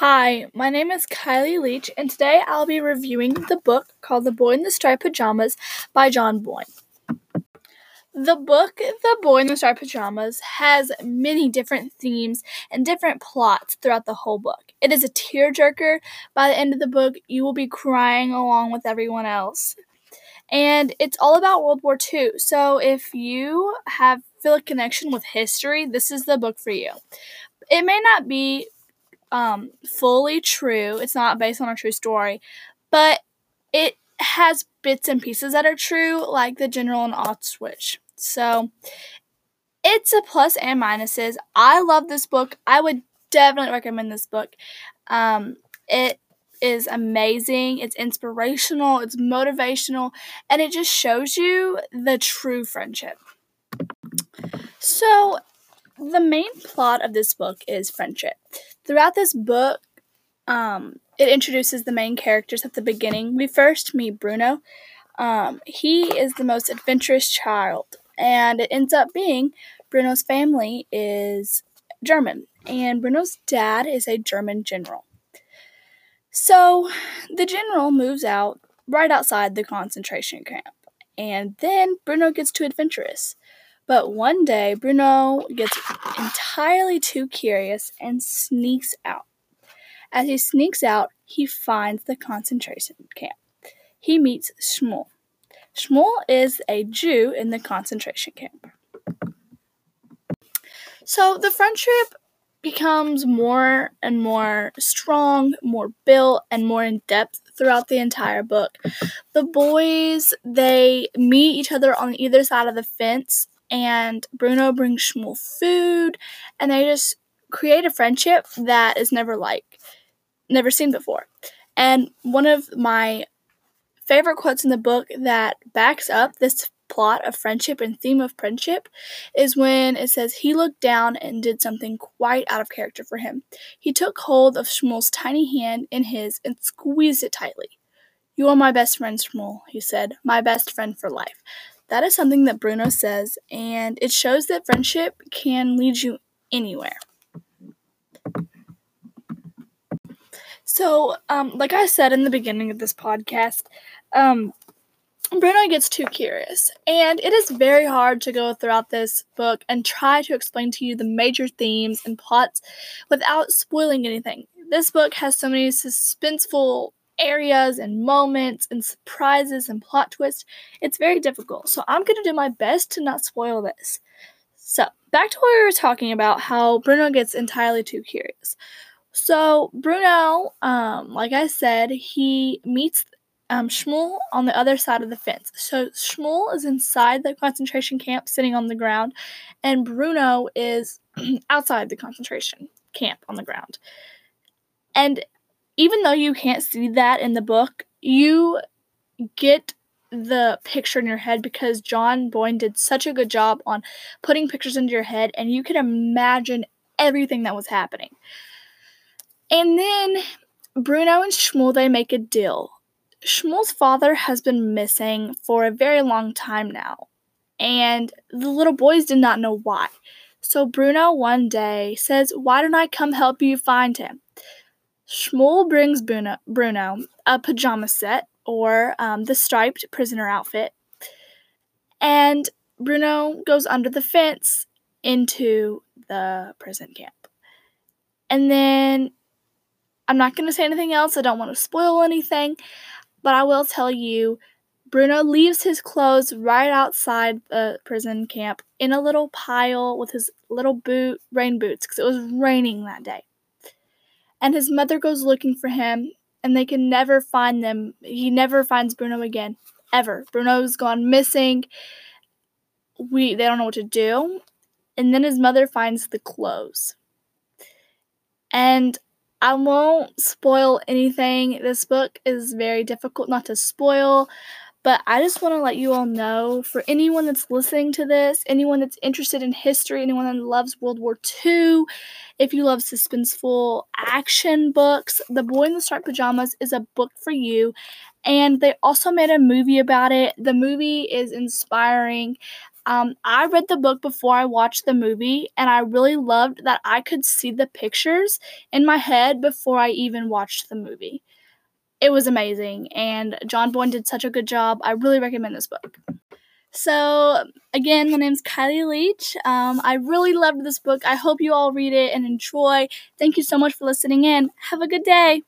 Hi, my name is Kylie Leach, and today I'll be reviewing the book called The Boy in the Striped Pajamas by John Boyne. The book, The Boy in the Striped Pajamas, has many different themes and different plots throughout the whole book. It is a tearjerker. By the end of the book, you will be crying along with everyone else. And it's all about World War II. So if you have feel a connection with history, this is the book for you. It may not be um, fully true. It's not based on a true story, but it has bits and pieces that are true, like the general in Auschwitz. So it's a plus and minuses. I love this book. I would definitely recommend this book. Um, it is amazing. It's inspirational. It's motivational, and it just shows you the true friendship. So the main plot of this book is friendship. Throughout this book, um, it introduces the main characters at the beginning. We first meet Bruno. Um, he is the most adventurous child, and it ends up being Bruno's family is German, and Bruno's dad is a German general. So the general moves out right outside the concentration camp, and then Bruno gets too adventurous. But one day, Bruno gets entirely too curious and sneaks out. As he sneaks out, he finds the concentration camp. He meets Shmuel. Shmuel is a Jew in the concentration camp. So the friendship becomes more and more strong, more built, and more in depth throughout the entire book. The boys, they meet each other on either side of the fence and Bruno brings Shmuel food, and they just create a friendship that is never like never seen before. And one of my favorite quotes in the book that backs up this plot of friendship and theme of friendship is when it says he looked down and did something quite out of character for him. He took hold of Shmuel's tiny hand in his and squeezed it tightly. You are my best friend, Shmuel, he said, my best friend for life. That is something that Bruno says, and it shows that friendship can lead you anywhere. So, um, like I said in the beginning of this podcast, um, Bruno gets too curious, and it is very hard to go throughout this book and try to explain to you the major themes and plots without spoiling anything. This book has so many suspenseful areas and moments and surprises and plot twists. It's very difficult. So I'm going to do my best to not spoil this. So, back to what we were talking about how Bruno gets entirely too curious. So, Bruno, um, like I said, he meets um, Shmuel on the other side of the fence. So, Shmuel is inside the concentration camp sitting on the ground, and Bruno is outside the concentration camp on the ground. And even though you can't see that in the book, you get the picture in your head because John Boyne did such a good job on putting pictures into your head and you can imagine everything that was happening. And then Bruno and Shmuel they make a deal. Shmuel's father has been missing for a very long time now, and the little boys did not know why. So Bruno one day says, Why don't I come help you find him? Shmuel brings Bruno, Bruno a pajama set or um, the striped prisoner outfit, and Bruno goes under the fence into the prison camp. And then I'm not going to say anything else. I don't want to spoil anything, but I will tell you Bruno leaves his clothes right outside the prison camp in a little pile with his little boot rain boots because it was raining that day and his mother goes looking for him and they can never find them. He never finds Bruno again, ever. Bruno's gone missing. We they don't know what to do. And then his mother finds the clothes. And I won't spoil anything. This book is very difficult not to spoil. But I just want to let you all know for anyone that's listening to this, anyone that's interested in history, anyone that loves World War II, if you love suspenseful action books, The Boy in the Striped Pajamas is a book for you. And they also made a movie about it. The movie is inspiring. Um, I read the book before I watched the movie, and I really loved that I could see the pictures in my head before I even watched the movie. It was amazing, and John Boyne did such a good job. I really recommend this book. So, again, my name's Kylie Leach. Um, I really loved this book. I hope you all read it and enjoy. Thank you so much for listening in. Have a good day.